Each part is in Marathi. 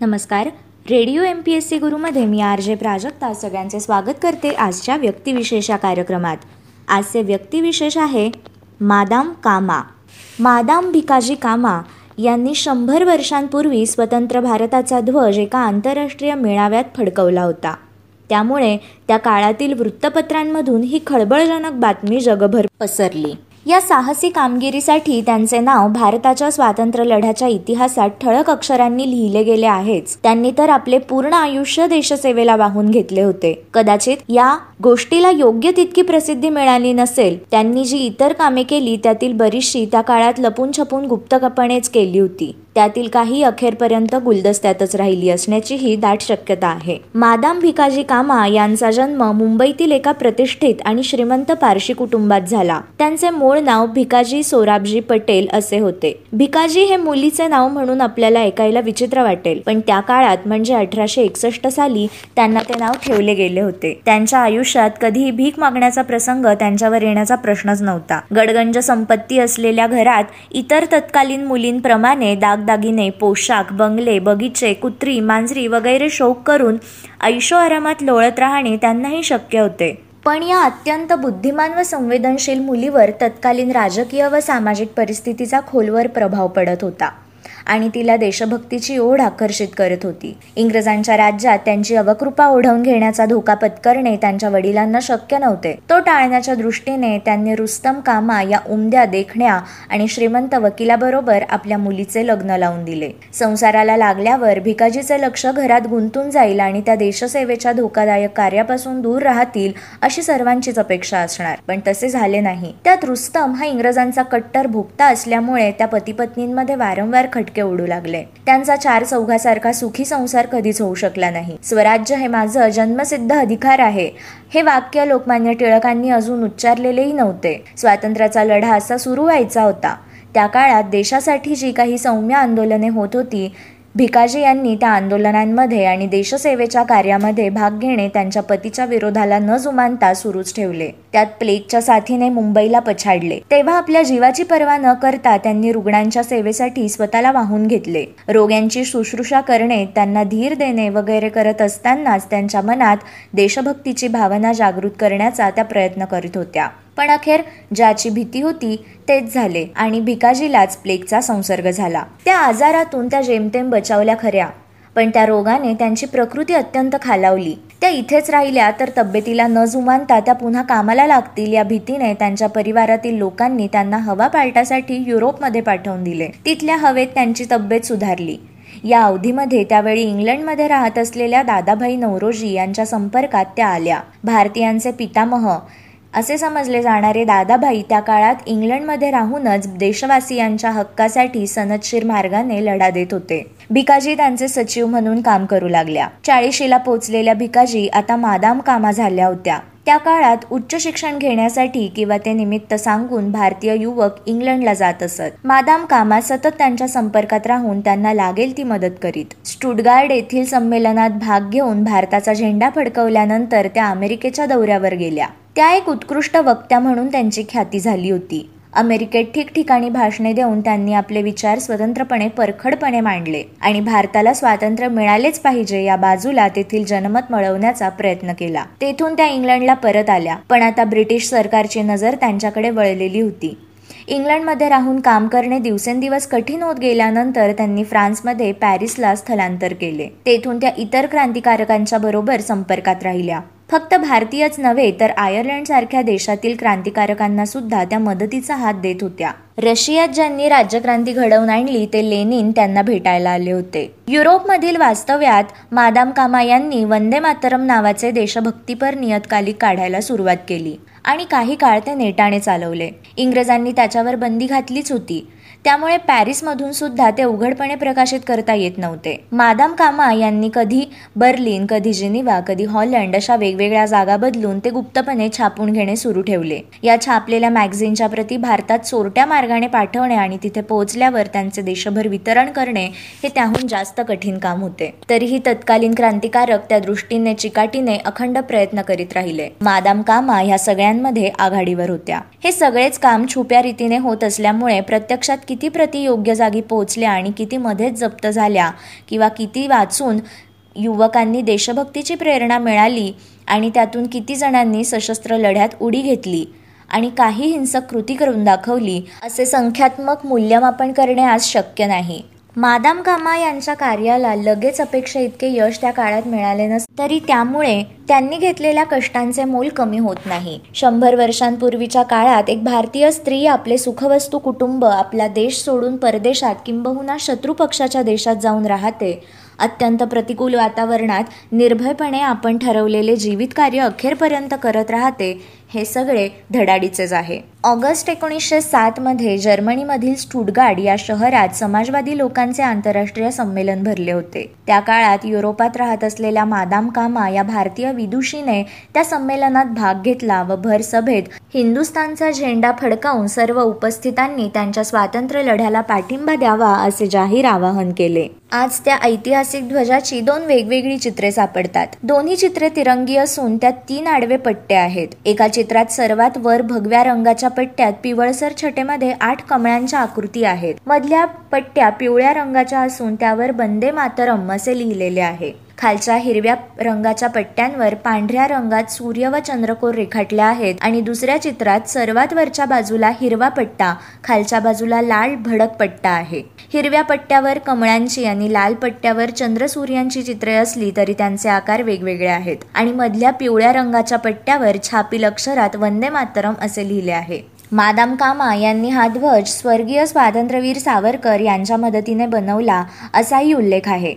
नमस्कार. Radio M P S C गुरुमध्ये मी आर जे प्राजक्ता सगळ्यांचे स्वागत करते आजच्या व्यक्तिविशेष या कार्यक्रमात. आजचे व्यक्तिविशेष आहे मादाम कामा. मादाम भिकाजी कामा यांनी शंभर वर्षांपूर्वी स्वतंत्र भारताचा ध्वज एका आंतरराष्ट्रीय मेळाव्यात फडकवला होता. त्यामुळे त्या काळातील वृत्तपत्रांमधून ही खळबळजनक बातमी जगभर पसरली. या साहसी कामगिरीसाठी त्यांचे नाव भारताच्या स्वातंत्र्य लढ्याच्या इतिहासात ठळक अक्षरांनी लिहिले गेले आहेच. त्यांनी तर आपले पूर्ण आयुष्य देशसेवेला वाहून घेतले होते. कदाचित या गोष्टीला योग्य तितकी प्रसिद्धी मिळाली नसेल त्यांनी जी इतर कामे केली त्यातील बरीचशी त्या काळात लपून छपून गुप्तपणेच केली होती. त्यातील काही अखेरपर्यंत गुलदस्त्यातच राहिली असण्याचीही दाट शक्यता आहे. मादाम भिकाजी कामा यांचा जन्म मुंबईतील एका प्रतिष्ठित आणि श्रीमंत पारशी कुटुंबात झाला. त्यांचे मूळ नाव भिकाजी सोराबजी पटेल असे होते. भिकाजी हे मुलीचे नाव म्हणून आपल्याला ऐकायला विचित्र वाटेल पण त्या काळात म्हणजे अठराशे एकसष्ट साली त्यांना ते नाव ठेवले गेले होते. त्यांच्या आयुष्यात कधीही भीक मागण्याचा प्रसंग त्यांच्यावर येण्याचा प्रश्नच नव्हता. गडगंज संपत्ती असलेल्या घरात इतर तत्कालीन मुलींप्रमाणे दाग दागिने पोशाख बंगले बगीचे कुत्री मांजरी वगैरे शौक करून ऐशो आरामात लोळत राहणे त्यांनाही शक्य होते. पण या अत्यंत बुद्धिमान व संवेदनशील मुलीवर तत्कालीन राजकीय व सामाजिक परिस्थितीचा खोलवर प्रभाव पडत होता. आणि तिला देशभक्तीची ओढ आकर्षित करत होती. इंग्रजांच्या राज्यात त्यांची अवकृपा ओढवून घेण्याचा धोका पत्करणे त्यांच्या वडिलांना शक्य नव्हते. तो टाळण्याच्या दृष्टीने त्यांनी रुस्तम कामा या उमद्या देखण्या आणि श्रीमंत वकिलाबरोबर आपल्या मुलीचे लग्न लावून दिले. संसाराला लागल्यावर भिकाजीचे लक्ष घरात गुंतून जाईल आणि त्या देशसेवेच्या धोकादायक कार्यापासून दूर राहतील अशी सर्वांचीच अपेक्षा असणार. पण तसे झाले नाही. त्यात रुस्तम हा इंग्रजांचा कट्टर भोगता असल्यामुळे त्या पतीपत्नींमध्ये वारंवार खटके फटके उडू लागले. त्यांचा चार चौघासारखा सुखी संसार कधीच होऊ शकला नाही. स्वराज्य हे माझं जन्मसिद्ध अधिकार आहे. हे वाक्य लोकमान्य टिळकांनी अजून उच्चारलेलेही नव्हते. स्वातंत्र्याचा लढा असा सुरू व्हायचा होता. त्या काळात देशासाठी जी काही सौम्य आंदोलने होत होती भिकाजी यांनी त्या आंदोलनांमध्ये आणि देशसेवेच्या कार्यामध्ये भाग घेणे त्यांच्या पतीच्या विरोधाला न जुमानता सुरूच ठेवले. त्यात प्लेगच्या साथीने मुंबईला पछाडले. तेव्हा आपल्या जीवाची पर्वा न करता त्यांनी रुग्णांच्या सेवेसाठी स्वतःला वाहून घेतले. रोग्यांची शुश्रूषा करणे त्यांना धीर देणे वगैरे करत असतानाच त्यांच्या मनात देशभक्तीची भावना जागृत करण्याचा त्या प्रयत्न करीत होत्या. पण अखेर ज्याची भीती होती तेच झाले आणि भिकाजीलाच प्लेगचा संसर्ग झाला. त्या आजारातून त्या जेमतेम बचावल्या खऱ्या पण त्या रोगाने त्यांची प्रकृती अत्यंत खालावली. त्या इथेच राहिल्या तर तब्येतीला न जुमानता त्या पुन्हा कामाला लागतील या भीतीने त्यांच्या परिवारातील लोकांनी त्यांना हवा पालटासाठी युरोपमध्ये पाठवून दिले. तिथल्या हवेत त्यांची तब्येत सुधारली. या अवधीमध्ये त्यावेळी इंग्लंडमध्ये राहत असलेल्या दादाभाई नवरोजी यांच्या संपर्कात त्या आल्या. भारतीयांचे पितामह असे समजले जाणारे दादाभाई त्या काळात इंग्लंडमध्ये राहूनच देशवासियांच्या हक्कासाठी सनदशीर मार्गाने लढा देत होते. भिकाजी त्यांचे सचिव म्हणून काम करू लागल्या. चाळीशीला पोचलेल्या भिकाजी आता मादाम कामा झाल्या होत्या. त्या काळात उच्च शिक्षण घेण्यासाठी किंवा ते निमित्त सांगून भारतीय युवक इंग्लंडला जात असत. मादाम कामा सतत त्यांच्या संपर्कात राहून त्यांना लागेल ती मदत करीत. स्टुडगार्ड येथील संमेलनात भाग घेऊन भारताचा झेंडा फडकवल्यानंतर त्या अमेरिकेच्या दौऱ्यावर गेल्या. त्या एक उत्कृष्ट वक्त्या म्हणून त्यांची ख्याती झाली होती. अमेरिकेत ठिकठिकाणी भाषणे देऊन त्यांनी आपले विचार स्वतंत्रपणे परखडपणे मांडले आणि भारताला स्वातंत्र्य मिळालेच पाहिजे या बाजूला तेथील जनमत मिळवण्याचा प्रयत्न केला. तेथून त्या इंग्लंडला परत आल्या पण आता ब्रिटिश सरकारची नजर त्यांच्याकडे वळलेली होती. इंग्लंडमध्ये राहून काम करणे दिवसेंदिवस कठीण होत गेल्यानंतर त्यांनी फ्रान्समध्ये पॅरिसला स्थलांतर केले. तेथून त्या इतर क्रांतिकारकांच्या बरोबर संपर्कात राहिल्या. फक्त भारतीयच नव्हे तर आयर्लंडसारख्या देशातील क्रांतिकारकांना सुद्धा त्या मदतीचा हात देत होत्या. रशियात ज्यांनी राज्यक्रांती घडवून आणली ते लेनिन त्यांना भेटायला आले होते. युरोपमधील वास्तव्यात मादाम कामा यांनी वंदे मातरम नावाचे देशभक्तीपर नियतकालिक काढायला सुरुवात केली. आणि काही काळ ते नेटाने चालवले. इंग्रजांनी त्याच्यावर बंदी घातलीच होती. त्यामुळे पॅरिसमधून सुद्धा ते उघडपणे प्रकाशित करता येत नव्हते. मादाम कामा यांनी कधी बर्लिन कधी जिनिवा कधी हॉलंड अशा वेगवेगळ्या जागा बदलून ते गुप्तपणे छापून घेणे सुरू ठेवले. या छापलेल्या मॅगझिनच्या प्रती भारतात चोरट्या मार्गाने पाठवणे आणि तिथे पोहोचल्यावर त्यांचे देशभर वितरण करणे हे त्याहून जास्त कठीण काम होते. तरीही तत्कालीन क्रांतिकारक त्या दृष्टीने चिकाटीने अखंड प्रयत्न करीत राहिले. मादाम कामा ह्या सगळ्यांमध्ये आघाडीवर होत्या. हे सगळेच काम छुप्या रीतीने होत असल्यामुळे प्रत्यक्षात किती प्रति योग्य जागी पोहोचल्या आणि किती मध्येच जप्त झाल्या किंवा किती वाचून युवकांनी देशभक्तीची प्रेरणा मिळाली आणि त्यातून किती जणांनी सशस्त्र लढ्यात उडी घेतली आणि काही हिंसक कृती करून दाखवली असे संख्यात्मक मूल्यमापन करणे आज शक्य नाही. मादाम कामा यांच्या कार्याला लगेच अपेक्षा इतके यश त्या काळात मिळाले नस तरी त्यामुळे त्यांनी घेतलेल्या कष्टांचे मोल कमी होत नाही. शंभर वर्षांपूर्वीच्या काळात एक भारतीय स्त्री आपले सुखवस्तू कुटुंब आपला देश सोडून परदेशात किंबहुना शत्रू पक्षाच्या देशात जाऊन राहते. अत्यंत प्रतिकूल वातावरणात निर्भयपणे आपण ठरवलेले जीवित कार्य अखेरपर्यंत करत राहते. हे सगळे धडाडीचेच आहे. ऑगस्ट एकोणीसशे सातमध्ये जर्मनीमधील स्टुडगार्ड या शहरात समाजवादी लोकांचे आंतरराष्ट्रीय संमेलन भरले होते. त्या काळात युरोपात राहत असलेल्या मादाम कामा या भारतीय विदुषीने त्या संमेलनात भाग घेतला व भर सभेत हिंदुस्थानचा झेंडा फडकावून सर्व उपस्थितांनी त्यांच्या स्वातंत्र्य लढ्याला पाठिंबा द्यावा असे जाहीर आवाहन केले. आज त्या ऐतिहासिक ध्वजाची दोन वेगवेगळी चित्रे सापडतात. दोन्ही चित्रे तिरंगी असून त्यात तीन आडवे पट्टे आहेत. एका चित्रात सर्वात वर भगव्या रंगाच्या पट्ट्यात पिवळसर छटेमध्ये आठ कमळांच्या आकृती आहेत. मधल्या पट्ट्या पिवळ्या रंगाच्या असून त्यावर बंदे मातरम असे लिहिलेले आहे. खालच्या हिरव्या रंगाच्या पट्ट्यांवर पांढऱ्या रंगात सूर्य व चंद्रकोर रेखाटल्या आहेत आणि दुसऱ्या चित्रात सर्वात वरच्या बाजूला हिरवा पट्टा खालच्या बाजूला लाल भडक पट्टा आहे. हिरव्या पट्ट्यावर कमळांची आणि लाल पट्ट्यावर चंद्रसूर्यांची चित्रे असली तरी त्यांचे आकार वेगवेगळे आहेत आणि मधल्या पिवळ्या रंगाच्या पट्ट्यावर छापील अक्षरात वंदे मातरम असे लिहिले आहे. मादाम कामा यांनी हा ध्वज स्वर्गीय स्वातंत्र्यवीर सावरकर यांच्या मदतीने बनवला असाही उल्लेख आहे.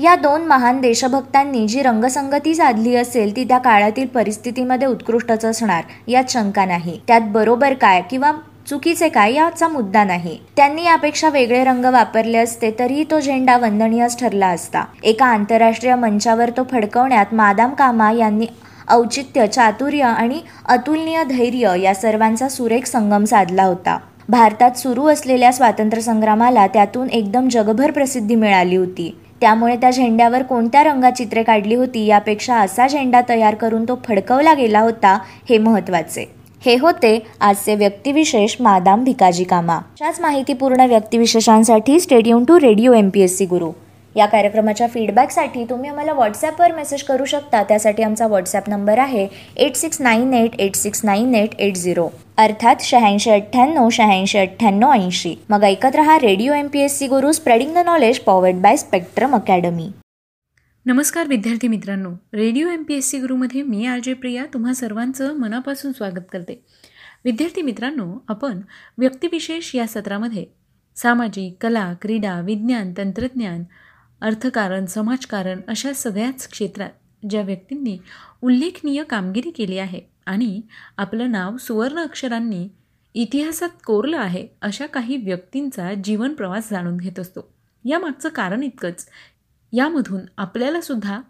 या दोन महान देशभक्तांनी जी रंगसंगती साधली असेल ती त्या काळातील परिस्थितीमध्ये उत्कृष्टच असणार यात शंका नाही. त्यात बरोबर काय किंवा चुकीचे काय याचा मुद्दा नाही. त्यांनी यापेक्षा वेगळे रंग वापरले असते तरीही तो झेंडा वंदनीयच ठरला असता. एका आंतरराष्ट्रीय मंचावर तो फडकवण्यात मादाम कामा यांनी औचित्य चातुर्य आणि अतुलनीय धैर्य या सर्वांचा सुरेख संगम साधला होता. भारतात सुरू असलेल्या स्वातंत्र्य संग्रामाला त्यातून एकदम जगभर प्रसिद्धी मिळाली होती. त्यामुळे त्या झेंड्यावर कोणत्या रंगात चित्रे काढली होती यापेक्षा असा झेंडा तयार करून तो फडकवला गेला होता हे महत्त्वाचे. हे होते आजचे व्यक्तिविशेष मादाम भिकाजी कामा अशाच माहितीपूर्ण व्यक्तिविशेषांसाठी stay tuned to radio M P S C Guru. या कार्यक्रमाच्या फीडबॅकसाठी तुम्ही आम्हाला व्हॉट्सॲपवर मेसेज करू शकता. त्यासाठी आमचा व्हॉट्सॲप नंबर आहे eight six nine eight eight six nine eight eight zero अर्थात शहाऐंशी अठ्ठ्याण्णव शहाऐंशी अठ्ठ्याण्णव ऐंशी. मग ऐकत रहा radio M P S C Guru spreading the knowledge powered by Spectrum Academy नमस्कार विद्यार्थी मित्रांनो. Radio M P S C गुरुमध्ये मी आर जे प्रिया तुम्हा सर्वांचं मनापासून स्वागत करते. विद्यार्थी मित्रांनो आपण व्यक्तिविशेष या सत्रामध्ये सामाजिक कला क्रीडा विज्ञान तंत्रज्ञान अर्थकारण समाजकारण अशा सगळ्याच क्षेत्रात ज्या व्यक्तींनी उल्लेखनीय कामगिरी केली आहे आणि आपलं नाव सुवर्ण अक्षरांनी इतिहासात कोरलं आहे अशा काही व्यक्तींचा जीवन प्रवास जाणून घेत असतो. यामागचं कारण इतकंच यामधून आपल्याला सुद्धा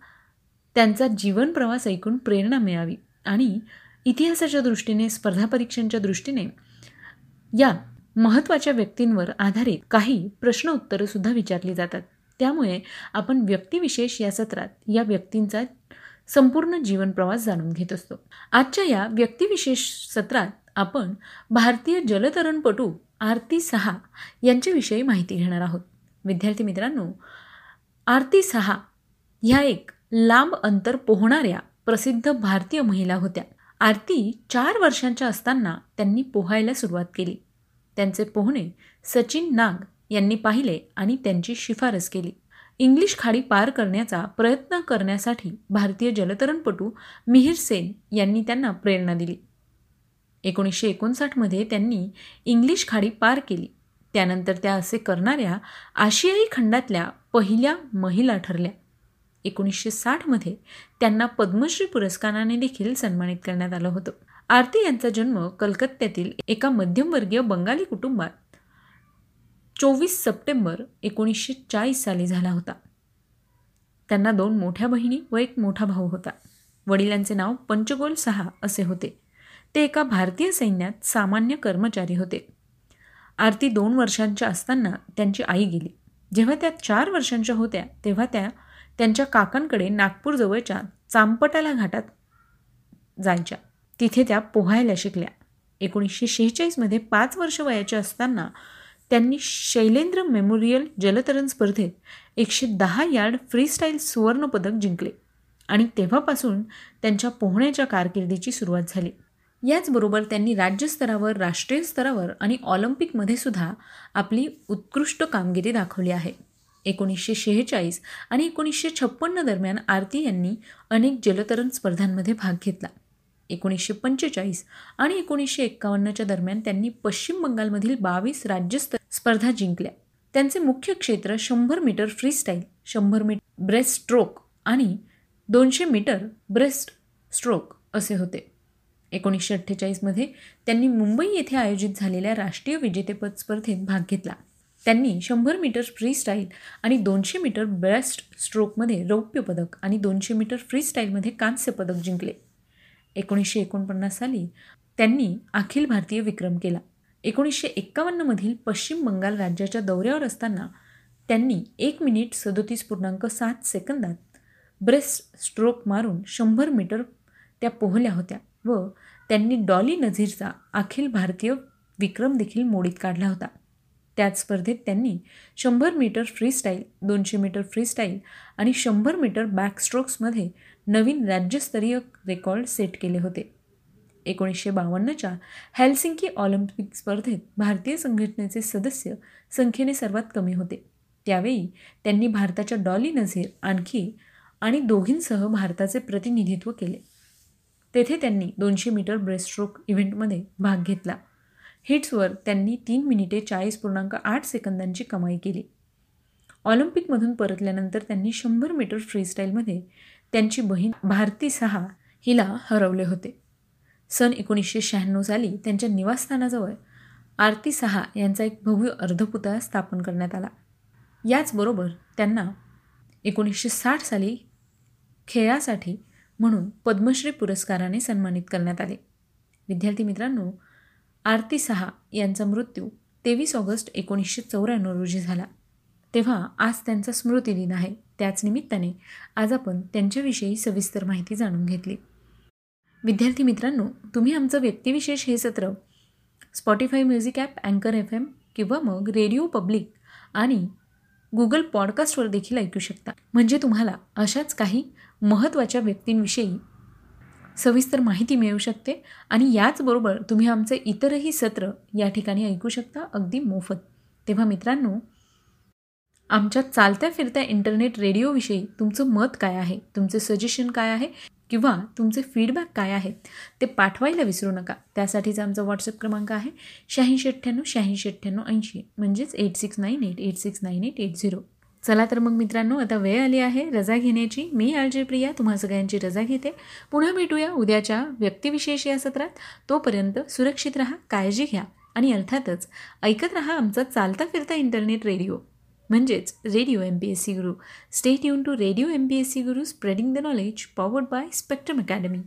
त्यांचा जीवन प्रवास ऐकून प्रेरणा मिळावी आणि इतिहासाच्या दृष्टीने स्पर्धा परीक्षांच्या दृष्टीने या महत्त्वाच्या व्यक्तींवर आधारित काही प्रश्न उत्तरंसुद्धा विचारली जातात. त्यामुळे आपण व्यक्तिविशेष या सत्रात या व्यक्तींचा संपूर्ण जीवनप्रवास जाणून घेत असतो. आजच्या या व्यक्तिविशेष सत्रात आपण भारतीय जलतरणपटू आरती सहा यांच्याविषयी माहिती घेणार आहोत. विद्यार्थी मित्रांनो आरती सहा ह्या एक लांब अंतर पोहणाऱ्या प्रसिद्ध भारतीय महिला होत्या. आरती चार वर्षांच्या असताना त्यांनी पोहायला सुरुवात केली. त्यांचे पोहणे सचिन नाग यांनी पाहिले आणि त्यांची शिफारस केली. इंग्लिश खाडी पार करण्याचा प्रयत्न करण्यासाठी भारतीय जलतरणपटू मिहिर सेन यांनी त्यांना प्रेरणा दिली. एकोणीसशे एकोणसाठमध्ये त्यांनी इंग्लिश खाडी पार केली. त्यानंतर त्या असे करणाऱ्या आशियाई खंडातल्या पहिल्या महिला ठरल्या. एकोणीसशे साठमध्ये त्यांना पद्मश्री पुरस्काराने देखील सन्मानित करण्यात आलं होतं. आरती यांचा जन्म कलकत्त्यातील एका मध्यमवर्गीय बंगाली कुटुंबात चोवीस सप्टेंबर एकोणीसशे चाळीस साली झाला होता. त्यांना दोन मोठ्या बहिणी व एक मोठा भाऊ होता. वडिलांचे नाव पंचगोल सहा असे होते. ते एका भारतीय सैन्यात सामान्य कर्मचारी होते. आरती दोन वर्षांच्या असताना त्यांची आई गेली. जेव्हा त्या चार वर्षांच्या होत्या तेव्हा त्या त्यांच्या काकांकडे नागपूरजवळच्या चांपटाला घाटात जायच्या. तिथे त्या पोहायला शिकल्या. एकोणीसशे शेहेचाळीसमध्ये पाच वर्ष वयाच्या असताना त्यांनी शैलेंद्र मेमोरियल जलतरण स्पर्धेत एकशे दहा यार्ड फ्रीस्टाईल सुवर्णपदक जिंकले आणि तेव्हापासून त्यांच्या पोहण्याच्या कारकिर्दीची सुरुवात झाली. याचबरोबर त्यांनी राज्यस्तरावर राष्ट्रीय स्तरावर आणि ऑलिम्पिकमध्ये सुद्धा आपली उत्कृष्ट कामगिरी दाखवली आहे. एकोणीसशे शेहेचाळीस आणि एकोणीसशे छप्पन्न दरम्यान आरती यांनी अनेक जलतरण स्पर्धांमध्ये भाग घेतला. एकोणीसशे पंचेचाळीस आणि एकोणीसशे एक्कावन्नच्या दरम्यान त्यांनी पश्चिम बंगालमधील बावीस राज्यस्तर स्पर्धा जिंकल्या. त्यांचे मुख्य क्षेत्र शंभर मीटर फ्रीस्टाईल शंभर मीटर ब्रेस्ट स्ट्रोक आणि दोनशे मीटर ब्रेस्ट स्ट्रोक असे होते. एकोणीसशे अठ्ठेचाळीसमध्ये त्यांनी मुंबई येथे आयोजित झालेल्या राष्ट्रीय विजेतेपद स्पर्धेत भाग घेतला. त्यांनी शंभर मीटर फ्री स्टाईल आणि दोनशे मीटर ब्रेस्ट स्ट्रोकमध्ये रौप्य पदक आणि दोनशे मीटर फ्रीस्टाईलमध्ये कांस्य पदक जिंकले. एकोणीसशे एकोणपन्नास साली त्यांनी अखिल भारतीय विक्रम केला. एकोणीसशे एक्कावन्नमधील पश्चिम बंगाल राज्याच्या दौऱ्यावर असताना त्यांनी एक मिनिट सदोतीस पूर्णांक सात सेकंदात ब्रेस्ट स्ट्रोक मारून शंभर मीटर त्या पोहल्या होत्या व त्यांनी डॉली नझीरचा अखिल भारतीय विक्रम देखील मोडीत काढला होता. त्याच स्पर्धेत त्यांनी शंभर मीटर फ्रीस्टाईल दोनशे मीटर फ्रीस्टाईल आणि शंभर मीटर बॅकस्ट्रोक्समध्ये नवीन राज्यस्तरीय रेकॉर्ड सेट केले होते. एकोणीसशे बावन्नच्या हेल्सिंकी ऑलिम्पिक स्पर्धेत भारतीय संघटनेचे सदस्य संख्येने सर्वात कमी होते. त्यावेळी त्यांनी भारताच्या डॉली नझीर आणखी आणि दोघींसह भारताचे प्रतिनिधित्व केले. तेथे त्यांनी दोनशे मीटर ब्रेस्ट्रोक इव्हेंटमध्ये भाग घेतला. हिट्सवर त्यांनी तीन मिनिटे चाळीस पूर्णांक आठ सेकंदांची कमाई केली. ऑलिम्पिकमधून परतल्यानंतर त्यांनी शंभर मीटर फ्रीस्टाईलमध्ये त्यांची बहीण भारती सहा हिला हरवले होते. सन एकोणीसशे शहाण्णव साली त्यांच्या निवासस्थानाजवळ आरती सहा यांचा एक भव्य अर्धपुतळा स्थापन करण्यात आला. याचबरोबर त्यांना एकोणीसशे साठ साली खेळासाठी म्हणून पद्मश्री पुरस्काराने सन्मानित करण्यात आले. विद्यार्थी मित्रांनो आरती सहा यांचा मृत्यू तेवीस ऑगस्ट एकोणीसशे चौऱ्याण्णव रोजी झाला. तेव्हा आज त्यांचा स्मृती दिन आहे. त्याच निमित्ताने आज आपण त्यांच्याविषयी सविस्तर माहिती जाणून घेतली. विद्यार्थी मित्रांनो तुम्ही आमचं व्यक्तिविशेष हे सत्र स्पॉटीफाय म्युझिक ॲप अँकर एफ एम किंवा मग रेडिओ पब्लिक आणि गुगल पॉडकास्टवर देखील ऐकू शकता. म्हणजे तुम्हाला अशाच काही महत्त्वाच्या व्यक्तींविषयी सविस्तर माहिती मिळू शकते आणि याचबरोबर तुम्ही आमचे इतरही सत्र या ठिकाणी ऐकू शकता अगदी मोफत. तेव्हा मित्रांनो आमच्या चालत्या फिरत्या इंटरनेट रेडिओविषयी तुमचं मत काय आहे? तुमचे सजेशन काय आहे? किंवा तुमचे फीडबॅक काय आहेत ते पाठवायला विसरू नका. त्यासाठीचा आमचा व्हॉट्सअप क्रमांक आहे शहाऐंशी अठ्ठ्याण्णव शहाऐंशी अठ्ठ्याण्णव ऐंशी. म्हणजेच eight six nine eight eight six nine eight eight zero चला तर मग मित्रांनो आता वेळ आली आहे रजा घेण्याची. मी आळजी प्रिया तुम्हा सगळ्यांची रजा घेते. पुन्हा भेटूया उद्याच्या व्यक्तिविशेष या सत्रात. तोपर्यंत सुरक्षित राहा काळजी घ्या आणि अर्थातच ऐकत राहा आमचा चालता फिरता इंटरनेट रेडिओ. म्हणजेच radio M P S C Guru. Stay युन to radio M P S C Guru spreading the knowledge powered by Spectrum Academy